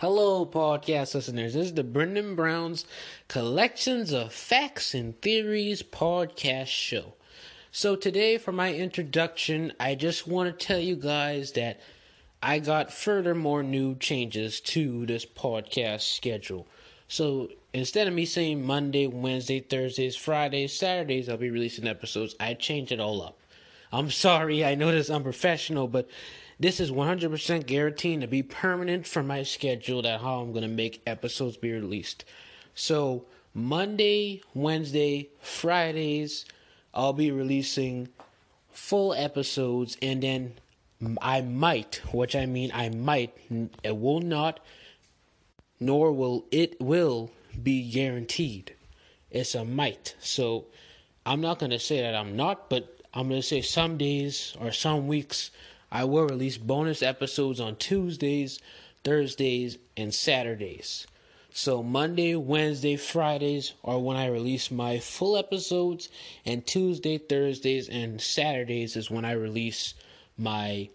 Hello, podcast listeners. This is the Brendan Brown's Collections of Facts and Theories podcast show. So, today, for my introduction, I just want to tell you guys that I got furthermore new changes to this podcast schedule. So, instead of me saying Monday, Wednesday, Thursdays, Fridays, Saturdays, I'll be releasing episodes, I changed it all up. I'm sorry, I know this is unprofessional, but this is 100% guaranteed to be permanent for my schedule that how I'm going to make episodes be released. So, Monday, Wednesday, Fridays, I'll be releasing full episodes and then I might, which I mean I might, it will not, nor will it will be guaranteed. It's a might. So I'm not going to say that I'm not, but I'm going to say some days or some weeks I will release bonus episodes on Tuesdays, Thursdays, and Saturdays. So Monday, Wednesday, Fridays are when I release my full episodes, and Tuesday, Thursdays, and Saturdays is when I release my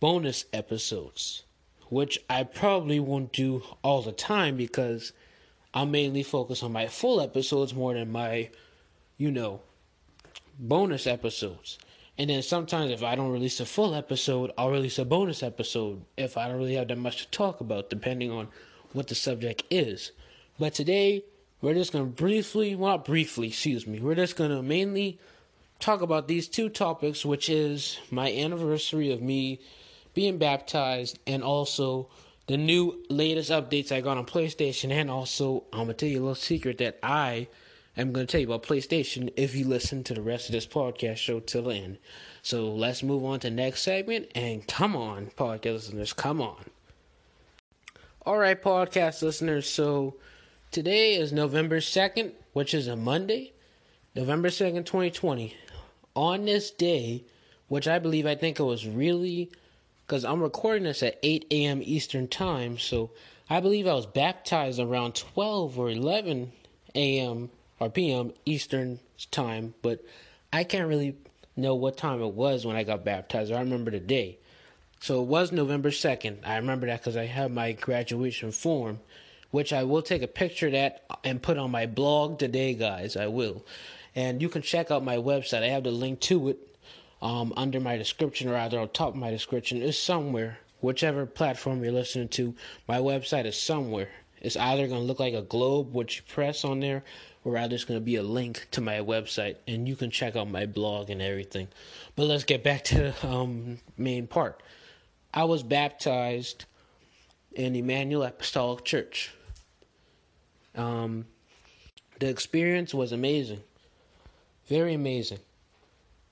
bonus episodes, which I probably won't do all the time because I'll mainly focus on my full episodes more than my, you know, bonus episodes. And then sometimes if I don't release a full episode, I'll release a bonus episode if I don't really have that much to talk about, depending on what the subject is. But today, we're just going to briefly, well, not briefly, excuse me, we're just going to mainly talk about these two topics, which is my anniversary of me being baptized and also the new latest updates I got on PlayStation. And also, I'm going to tell you a little secret that I I'm going to tell you about PlayStation if you listen to the rest of this podcast show till the end. So let's move on to next segment and come on, podcast listeners, come on. All right, podcast listeners. So today is November 2nd, which is a Monday, November 2nd, 2020. On this day, which I believe I think it was really because I'm recording this at 8 a.m. Eastern Time, so I believe I was baptized around 12 or 11 a.m or p.m. Eastern time, but I can't really know what time it was when I got baptized. I remember the day. So it was November 2nd. I remember that because I have my graduation form, which I will take a picture of that and put on my blog today, guys. I will. And you can check out my website. I have the link to it um, under my description, or rather on top of my description. It's somewhere. Whichever platform you're listening to, my website is somewhere. It's either going to look like a globe, which you press on there, rather it's going to be a link to my website and you can check out my blog and everything. But let's get back to the um, main part. I was baptized in emmanuel apostolic church. Um, the experience was amazing. Very amazing.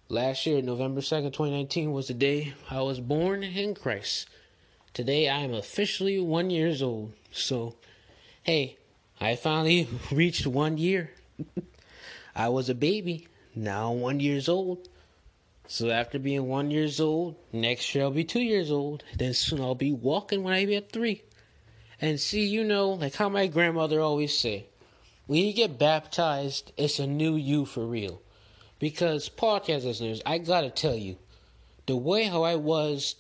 Last year november 2nd 2019 was the day i was born in christ. Today i am officially one years old. So hey I finally reached one year. I was a baby, now one years old. So after being one years old, next year I'll be two years old. Then soon I'll be walking when I get three. And see, you know, like how my grandmother always say, when you get baptized, it's a new you for real. Because podcast listeners, I gotta tell you, the way how I was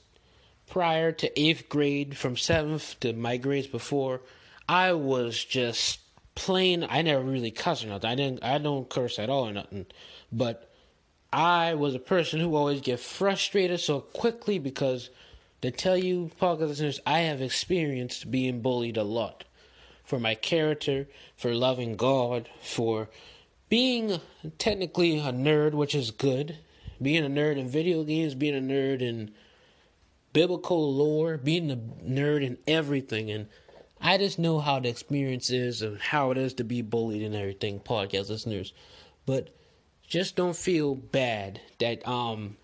prior to eighth grade, from seventh to my grades before, I was just plain. I never really cussed or nothing. I didn't. I don't curse at all or nothing. But I was a person who always get frustrated so quickly because to tell you, podcast listeners, I have experienced being bullied a lot for my character, for loving God, for being technically a nerd, which is good. Being a nerd in video games, being a nerd in biblical lore, being a nerd in everything, and I just know how the experience is and how it is to be bullied and everything, podcast listeners. But just don't feel bad that um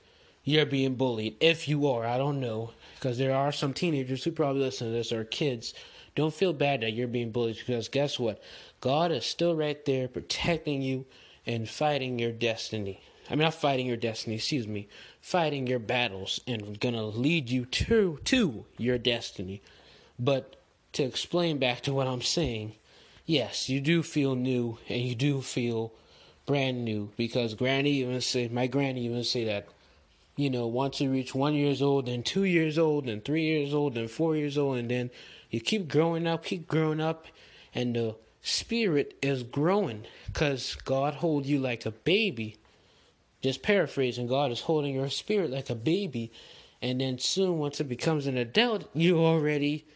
you're being bullied. If you are, I don't know, because there are some teenagers who probably listen to this or kids. Don't feel bad that you're being bullied because guess what? God is still right there protecting you and fighting your destiny. I mean, not fighting your destiny, excuse me, fighting your battles and gonna lead you to to your destiny. But to explain back to what I'm saying, yes, you do feel new and you do feel brand new because granny even said my granny even say that you know once you reach one years old then two years old then three years old then four years old and then you keep growing up, keep growing up, and the spirit is growing because God hold you like a baby. Just paraphrasing, God is holding your spirit like a baby, and then soon, once it becomes an adult, you already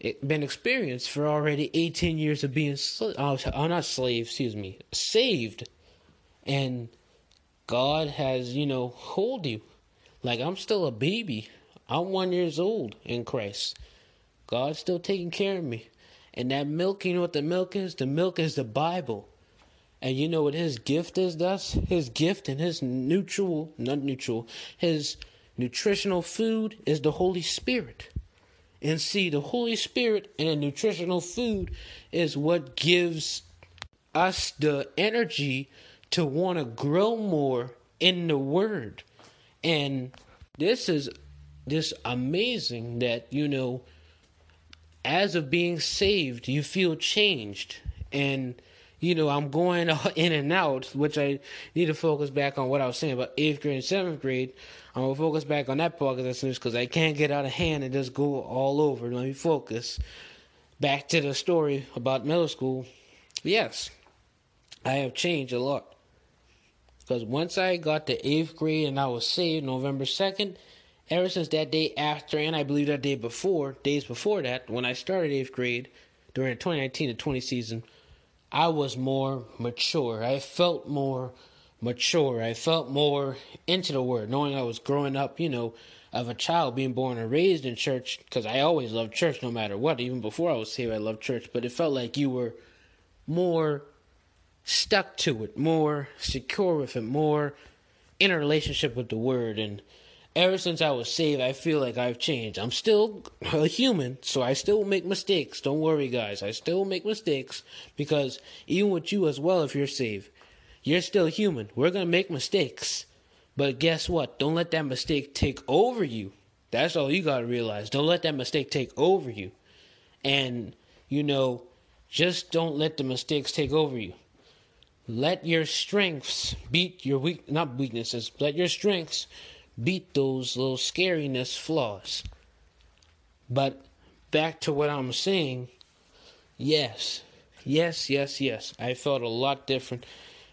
been experienced for already 18 years of being sl- oh, not slave, excuse me, saved, and God has you know hold you like I'm still a baby. I'm one years old in Christ. God's still taking care of me. And that milk, you know what the milk is? The milk is the Bible. And you know what his gift is, thus? His gift and his neutral, not neutral, his nutritional food is the Holy Spirit. And see, the Holy Spirit and the nutritional food is what gives us the energy to want to grow more in the Word. And this is just amazing that, you know, as of being saved, you feel changed. And, you know, I'm going in and out, which I need to focus back on what I was saying about eighth grade and seventh grade. I'm to focus back on that part because I can't get out of hand and just go all over. Let me focus. Back to the story about middle school. Yes, I have changed a lot. Because once I got to eighth grade and I was saved November 2nd, ever since that day after, and I believe that day before, days before that, when I started eighth grade during the 2019 to 20 season, I was more mature. I felt more mature. I felt more into the word, knowing I was growing up, you know, of a child being born and raised in church, because I always loved church no matter what. Even before I was here, I loved church, but it felt like you were more stuck to it, more secure with it, more in a relationship with the word. And ever since I was saved, I feel like I've changed. I'm still a human, so I still make mistakes. Don't worry, guys. I still make mistakes because even with you as well, if you're saved, you're still human. We're going to make mistakes. But guess what? Don't let that mistake take over you. That's all you got to realize. Don't let that mistake take over you. And, you know, just don't let the mistakes take over you. Let your strengths beat your weak not weaknesses. Let your strengths beat those little scariness flaws. But back to what I'm saying, yes, yes, yes, yes. I felt a lot different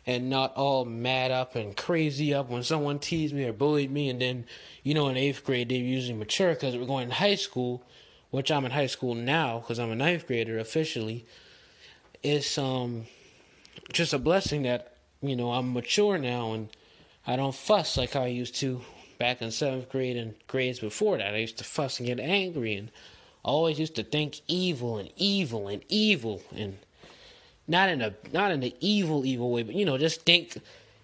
and not all mad up and crazy up when someone teased me or bullied me. And then, you know, in eighth grade, they were usually mature because we're going to high school, which I'm in high school now because I'm a ninth grader officially. It's um just a blessing that, you know, I'm mature now and I don't fuss like I used to back in seventh grade and grades before that. I used to fuss and get angry and always used to think evil and evil and evil and not in a not in the evil evil way, but you know, just think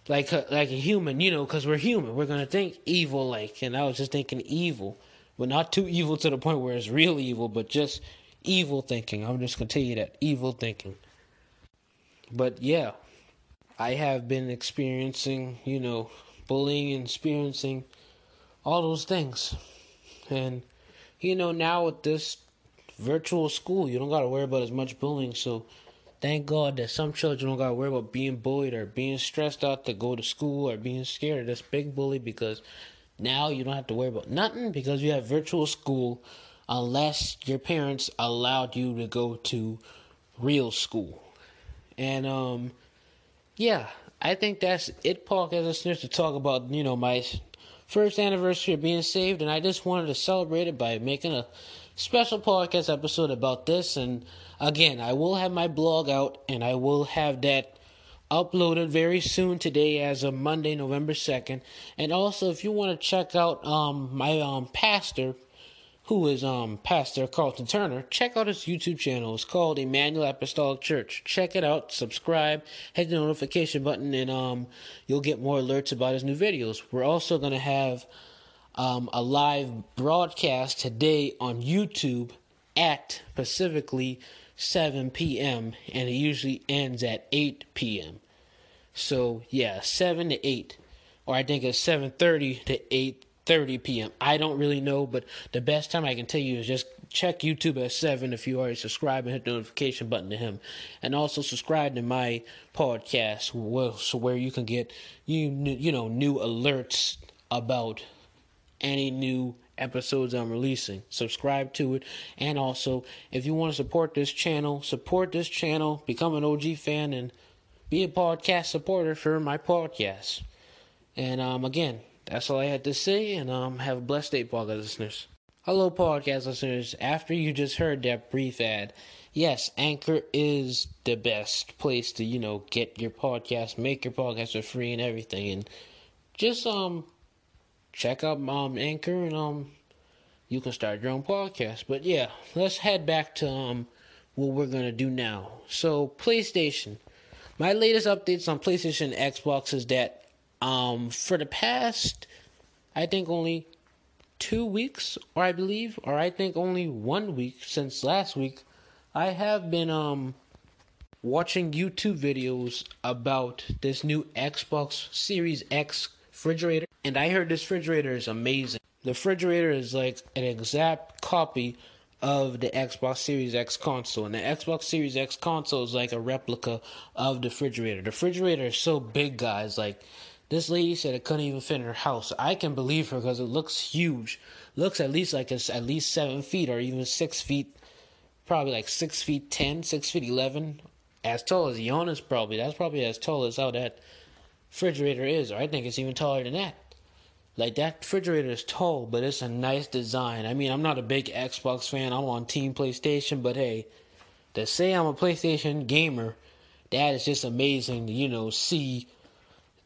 like a, like a human, you know, because we're human. We're gonna think evil like, and I was just thinking evil, but not too evil to the point where it's real evil, but just evil thinking. I'm just gonna tell you that evil thinking. But yeah, I have been experiencing, you know, bullying and experiencing all those things. And you know, now with this virtual school, you don't got to worry about as much bullying. So thank God that some children don't got to worry about being bullied or being stressed out to go to school or being scared of this big bully because now you don't have to worry about nothing because you have virtual school unless your parents allowed you to go to real school. And um yeah, I think that's it, Park, as a snitch to talk about, you know, my first anniversary of being saved, and I just wanted to celebrate it by making a special podcast episode about this. And again, I will have my blog out, and I will have that uploaded very soon today as of Monday, November 2nd. And also, if you want to check out um, my um, pastor, who is um Pastor Carlton Turner, check out his YouTube channel. It's called Emmanuel Apostolic Church. Check it out, subscribe, hit the notification button, and um you'll get more alerts about his new videos. We're also gonna have um, a live broadcast today on YouTube at specifically 7 p.m. and it usually ends at 8 p.m. So yeah, 7 to 8, or I think it's 7:30 to 8 30 p.m. I don't really know, but the best time I can tell you is just check YouTube at 7 if you already subscribe and hit the notification button to him. And also subscribe to my podcast well, so where you can get you you know new alerts about any new episodes I'm releasing. Subscribe to it. And also, if you want to support this channel, support this channel, become an OG fan, and be a podcast supporter for my podcast. And um, again, that's all I had to say. And um, have a blessed day, podcast listeners. Hello, podcast listeners. After you just heard that brief ad, yes, Anchor is the best place to, you know, get your podcast, make your podcast for free and everything. And just um check out um Anchor and um you can start your own podcast. But yeah, let's head back to um what we're gonna do now. So PlayStation. My latest updates on PlayStation Xbox is that um for the past I think only two weeks or I believe or I think only one week since last week I have been um watching YouTube videos about this new Xbox Series X refrigerator and I heard this refrigerator is amazing. The refrigerator is like an exact copy of the Xbox Series X console. And the Xbox Series X console is like a replica of the refrigerator. The refrigerator is so big, guys. Like, this lady said it couldn't even fit in her house. I can believe her because it looks huge. Looks at least like it's at least seven feet or even six feet. Probably like six feet ten, six feet eleven. As tall as Giannis, probably. That's probably as tall as how that refrigerator is. Or I think it's even taller than that. Like that refrigerator is tall, but it's a nice design. I mean, I'm not a big Xbox fan. I'm on Team PlayStation, but hey, to say I'm a PlayStation gamer, that is just amazing to, you know, see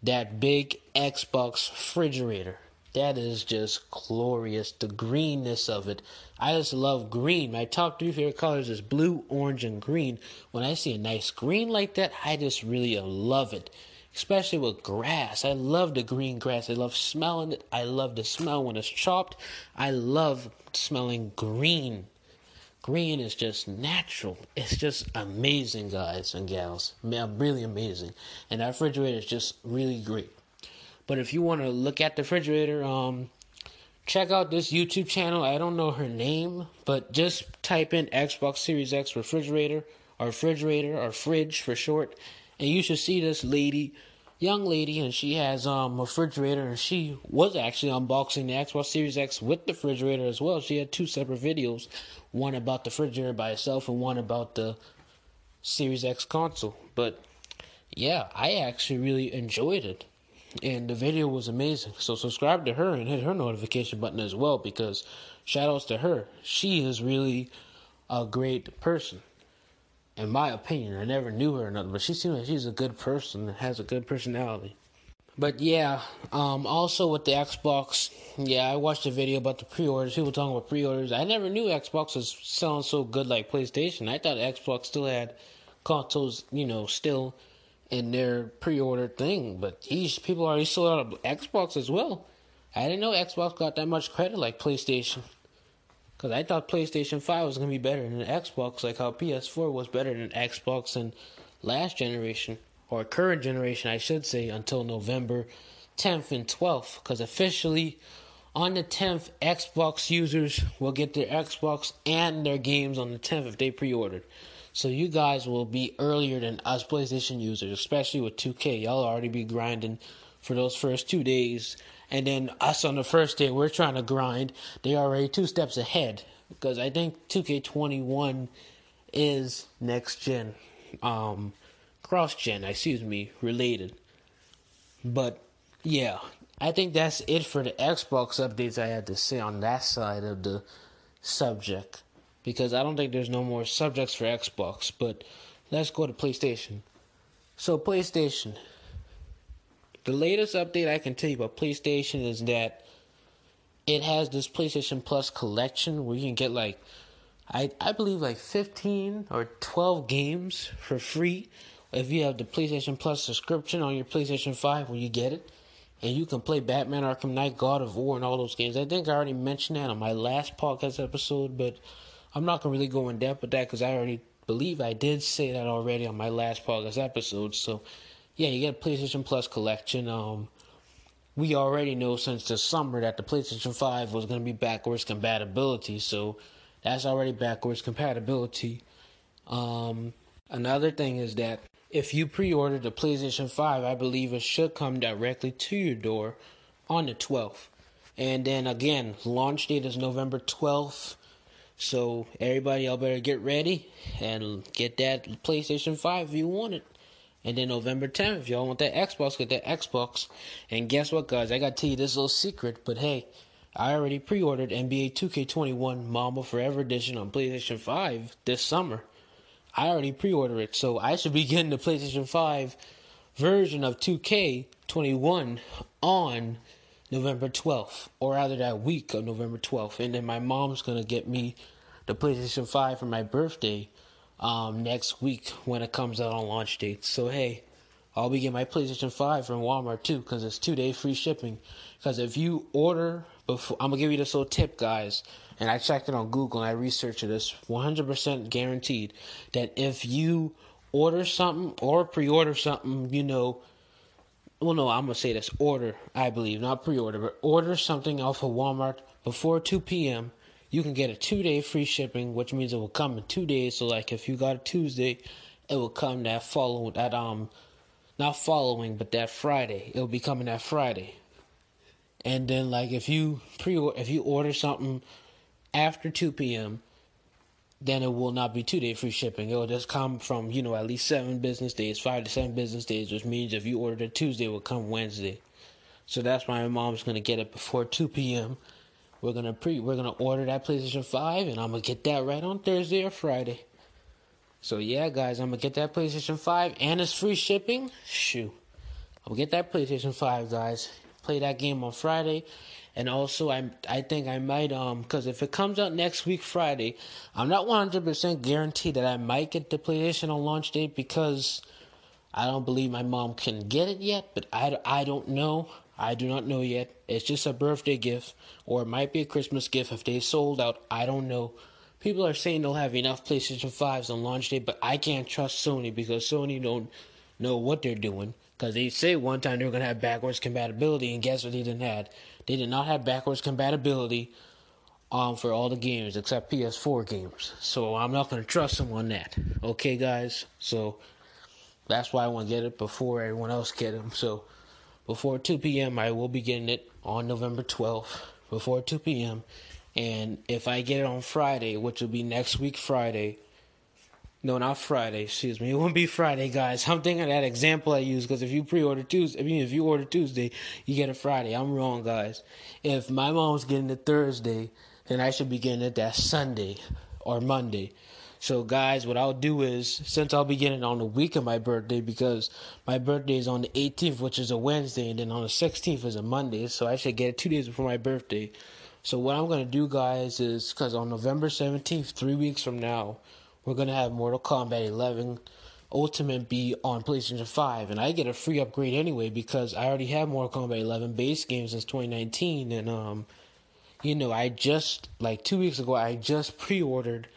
that big Xbox refrigerator. That is just glorious. The greenness of it. I just love green. My top three favorite colors is blue, orange, and green. When I see a nice green like that, I just really love it especially with grass. I love the green grass. I love smelling it. I love the smell when it's chopped. I love smelling green. Green is just natural. It's just amazing, guys and gals. Man, really amazing. And that refrigerator is just really great. But if you want to look at the refrigerator, um, check out this YouTube channel. I don't know her name, but just type in Xbox Series X refrigerator or refrigerator or fridge for short and you should see this lady, young lady, and she has um a refrigerator, and she was actually unboxing the Xbox Series X with the refrigerator as well. She had two separate videos, one about the refrigerator by itself, and one about the Series X console. But yeah, I actually really enjoyed it. And the video was amazing. So subscribe to her and hit her notification button as well because shout outs to her. She is really a great person in my opinion. I never knew her or nothing, but she seems like she's a good person and has a good personality. But yeah, um, also with the Xbox, yeah, I watched a video about the pre-orders. People talking about pre-orders. I never knew Xbox was selling so good like PlayStation. I thought Xbox still had consoles, you know, still in their pre-order thing. But geez, people already sold out of Xbox as well. I didn't know Xbox got that much credit like PlayStation. Because I thought PlayStation 5 was going to be better than Xbox, like how PS4 was better than Xbox in last generation, or current generation, I should say, until November 10th and 12th. Because officially, on the 10th, Xbox users will get their Xbox and their games on the 10th if they pre ordered. So you guys will be earlier than us PlayStation users, especially with 2K. Y'all already be grinding for those first two days and then us on the first day, we're trying to grind. They already two steps ahead because I think 2K21 is next gen, um, cross gen, excuse me, related. But yeah, I think that's it for the Xbox updates I had to say on that side of the subject because I don't think there's no more subjects for Xbox. But let's go to PlayStation. So, PlayStation. The latest update I can tell you about PlayStation is that it has this PlayStation Plus collection where you can get like I I believe like 15 or 12 games for free if you have the PlayStation Plus subscription on your PlayStation 5 when you get it. And you can play Batman Arkham Knight, God of War, and all those games. I think I already mentioned that on my last podcast episode, but I'm not going to really go in depth with that because I already believe I did say that already on my last podcast episode. So yeah, you get a PlayStation Plus collection. Um, we already know since the summer that the PlayStation 5 was going to be backwards compatibility, so that's already backwards compatibility. Um, another thing is that if you pre order the PlayStation 5, I believe it should come directly to your door on the 12th. And then again, launch date is November 12th. So everybody, y'all better get ready and get that PlayStation 5 if you want it. And then November 10th, if y'all want that Xbox, get that Xbox. And guess what, guys? I got to tell you this little secret, but hey, I already pre ordered NBA 2K21 Mamba Forever Edition on PlayStation 5 this summer. I already pre ordered it, so I should be getting the PlayStation 5 version of 2K21 on November 12th, or rather that week of November 12th. And then my mom's to get me the PlayStation 5 for my birthday um, next week when it comes out on launch date. So, hey, I'll be getting my PlayStation 5 from Walmart too because it's two day free shipping. Because if you order before, I'm to give you this little tip, guys. And I checked it on Google and I researched it. It's 100% guaranteed that if you order something or pre order something, you know, well, no, I'm gonna say this order, I believe, not pre-order, but order something off of Walmart before 2 p.m. You can get a two-day free shipping, which means it will come in two days. So, like, if you got a Tuesday, it will come that following that um, not following, but that Friday. It will be coming that Friday. And then, like, if you pre if you order something after 2 p.m., then it will not be two day free shipping. It will just come from, you know, at least seven business days, five to seven business days, which means if you ordered Tuesday, it will come Wednesday. So that's why my mom's gonna get it before two PM. We're gonna pre we're gonna order that PlayStation 5 and I'm gonna get that right on Thursday or Friday. So yeah guys, I'm gonna get that PlayStation 5 and it's free shipping. Shoot. I'll get that PlayStation 5 guys. Play that game on Friday and also, I I think I might um because if it comes out next week Friday, I'm not 100% guaranteed that I might get the PlayStation on launch date because I don't believe my mom can get it yet. But I I don't know. I do not know yet. It's just a birthday gift, or it might be a Christmas gift if they sold out. I don't know. People are saying they'll have enough PlayStation 5s on launch day, but I can't trust Sony because Sony don't know what they're doing. Because they say one time they were going to have backwards compatibility, and guess what they didn't have? They did not have backwards compatibility um, for all the games except PS4 games. So I'm not going to trust them on that. Okay, guys? So that's why I want to get it before everyone else get them. So before 2 p.m., I will be getting it on November 12th, before 2 p.m. And if I get it on Friday, which will be next week Friday, no, not Friday. Excuse me. It won't be Friday, guys. I'm thinking of that example I used because if you pre-order Tuesday, I mean, if you order Tuesday, you get it Friday. I'm wrong, guys. If my mom's getting it Thursday, then I should be getting it that Sunday or Monday. So, guys, what I'll do is since I'll be getting it on the week of my birthday because my birthday is on the 18th, which is a Wednesday, and then on the 16th is a Monday. So I should get it two days before my birthday. So what I'm gonna do, guys, is because on November 17th, three weeks from now we're gonna have Mortal Kombat 11 Ultimate be on PlayStation 5, and I get a free upgrade anyway because I already have Mortal Kombat 11 base game since 2019, and um, you know, I just like two weeks ago I just pre-ordered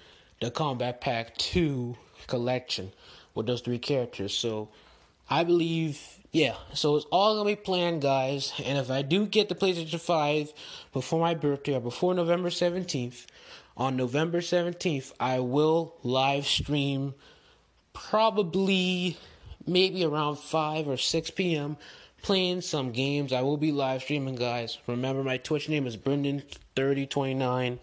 the Kombat Pack 2 collection with those three characters, so I believe yeah, so it's all gonna be planned, guys. And if I do get the PlayStation 5 before my birthday or before November 17th, on November 17th, I will live stream probably maybe around 5 or 6 p.m. playing some games. I will be live streaming, guys. Remember, my Twitch name is Brendan3029.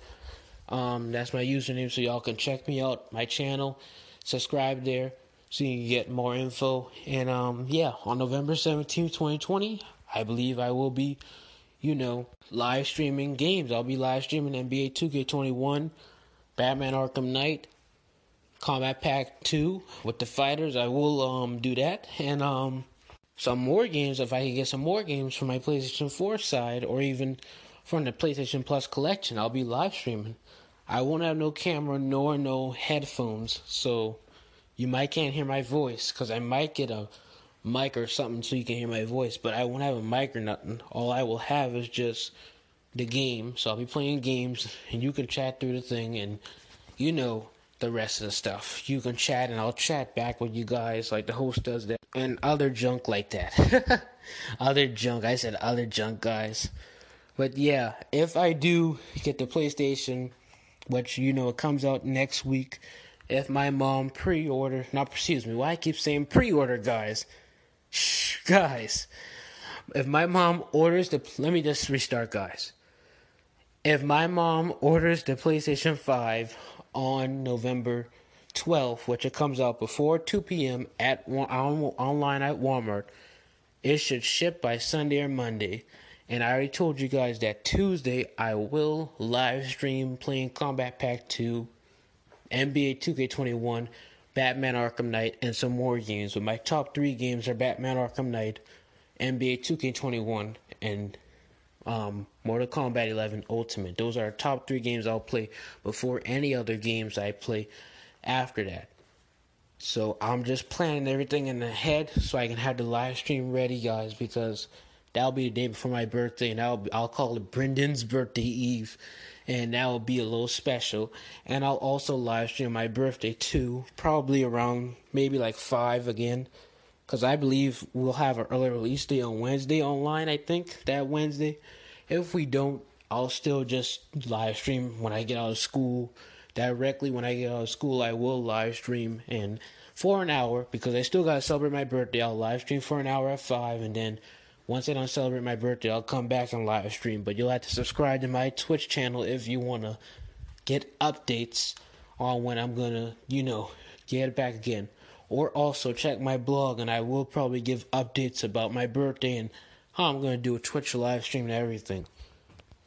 Um, that's my username, so y'all can check me out, my channel, subscribe there so you can get more info. And um, yeah, on November 17th, 2020, I believe I will be you know, live streaming games. I'll be live streaming NBA 2K21, Batman Arkham Knight, Kombat Pack 2 with the fighters. I will um do that and um some more games if I can get some more games from my PlayStation 4 side or even from the PlayStation Plus collection. I'll be live streaming. I won't have no camera nor no headphones, so you might can't hear my voice because I might get a mic or something so you can hear my voice, but I won't have a mic or nothing. All I will have is just the game. So I'll be playing games and you can chat through the thing and you know the rest of the stuff. You can chat and I'll chat back with you guys like the host does that and other junk like that. other junk. I said other junk guys. But yeah, if I do get the PlayStation, which you know it comes out next week, if my mom pre-order, not excuse me, why I keep saying pre-order, guys? Shh, guys, if my mom orders the, let me just restart, guys. if my mom orders the PlayStation 5 on November 12th, which it comes out before 2 p.m. at on, online at Walmart, it should ship by Sunday or Monday. And I already told you guys that Tuesday I will live stream playing Kombat Pack 2, NBA 2K21, Batman Arkham Knight, and some more games. But my top three games are Batman Arkham Knight, NBA 2K21, and um, Mortal Kombat 11 Ultimate. Those are top three games I'll play before any other games I play after that. So I'm just planning everything in the head so I can have the live stream ready, guys, because that'll be the day before my birthday, and I'll I'll call it Brendan's birthday eve, and that will be a little special. And I'll also live stream my birthday too, probably around maybe like five again, because I believe we'll have an early release day on Wednesday online. I think that Wednesday. If we don't, I'll still just live stream when I get out of school. Directly when I get out of school, I will live stream and for an hour because I still gotta celebrate my birthday. I'll live stream for an hour at five, and then once I don't celebrate my birthday, I'll come back and live stream. But you'll have to subscribe to my Twitch channel if you wanna get updates on when I'm gonna, you know, get back again. Or also check my blog, and I will probably give updates about my birthday and how I'm gonna do a Twitch live stream and everything.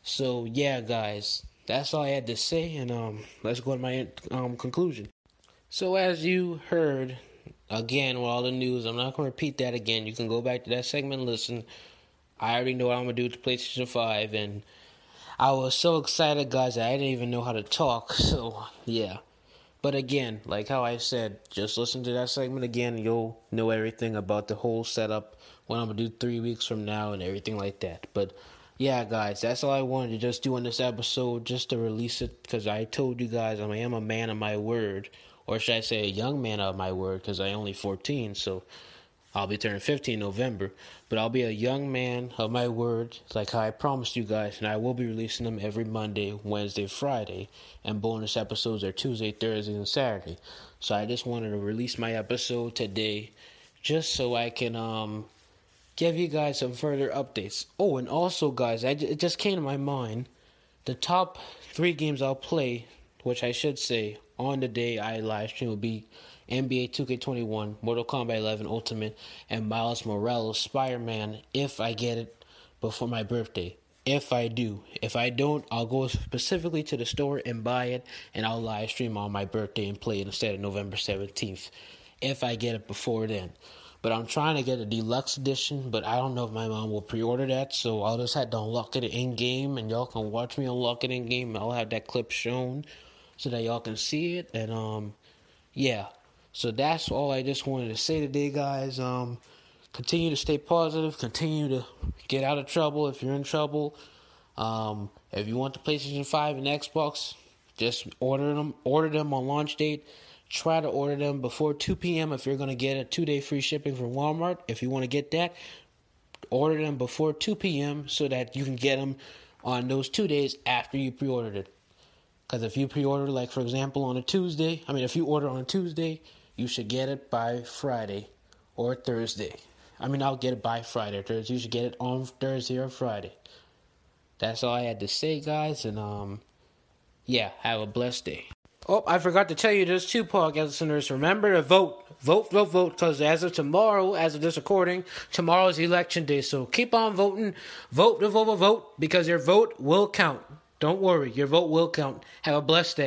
So yeah, guys, that's all I had to say, and um, let's go to my um conclusion. So as you heard, again with all the news, I'm not gonna repeat that again. You can go back to that segment listen. I already know what I'm gonna do with the PlayStation 5, and I was so excited, guys, I didn't even know how to talk. So yeah. But again, like how I said, just listen to that segment again. You'll know everything about the whole setup, what I'm gonna do three weeks from now, and everything like that. But yeah, guys, that's all I wanted to just do in this episode, just to release it, because I told you guys I am a man of my word, or should I say, a young man of my word, because I only 14, so I'll be turning 15 November. But I'll be a young man of my word, like how I promised you guys, and I will be releasing them every Monday, Wednesday, Friday, and bonus episodes are Tuesday, Thursday, and Saturday. So I just wanted to release my episode today, just so I can um give you guys some further updates. Oh, and also, guys, I, it just came to my mind the top three games I'll play, which I should say on the day I live stream will be NBA 2K21, Mortal Kombat 11 Ultimate, and Miles Morales Spider Man if I get it before my birthday. If I do. If I don't, I'll go specifically to the store and buy it, and I'll live stream on my birthday and play it instead of November 17th. If I get it before then. But I'm trying to get a deluxe edition, but I don't know if my mom will pre order that, so I'll just have to unlock it in game, and y'all can watch me unlock it in game. I'll have that clip shown so that y'all can see it, and um, yeah. So that's all I just wanted to say today, guys. Um, continue to stay positive. Continue to get out of trouble if you're in trouble. Um, if you want the PlayStation 5 and Xbox, just order them. Order them on launch date. Try to order them before 2 p.m. if you're going to get a two day free shipping from Walmart. If you want to get that, order them before 2 p.m. so that you can get them on those two days after you pre ordered it. Because if you pre order, like for example, on a Tuesday, I mean, if you order on a Tuesday, you should get it by Friday or Thursday. I mean, I'll get it by Friday or Thursday. You should get it on Thursday or Friday. That's all I had to say, guys. And, um, yeah, have a blessed day. Oh, I forgot to tell you, there's two podcast listeners. Remember to vote. Vote, vote, vote, because as of tomorrow, as of this recording, tomorrow is election day. So keep on voting. Vote, vote, vote, vote, because your vote will count. Don't worry, your vote will count. Have a blessed day.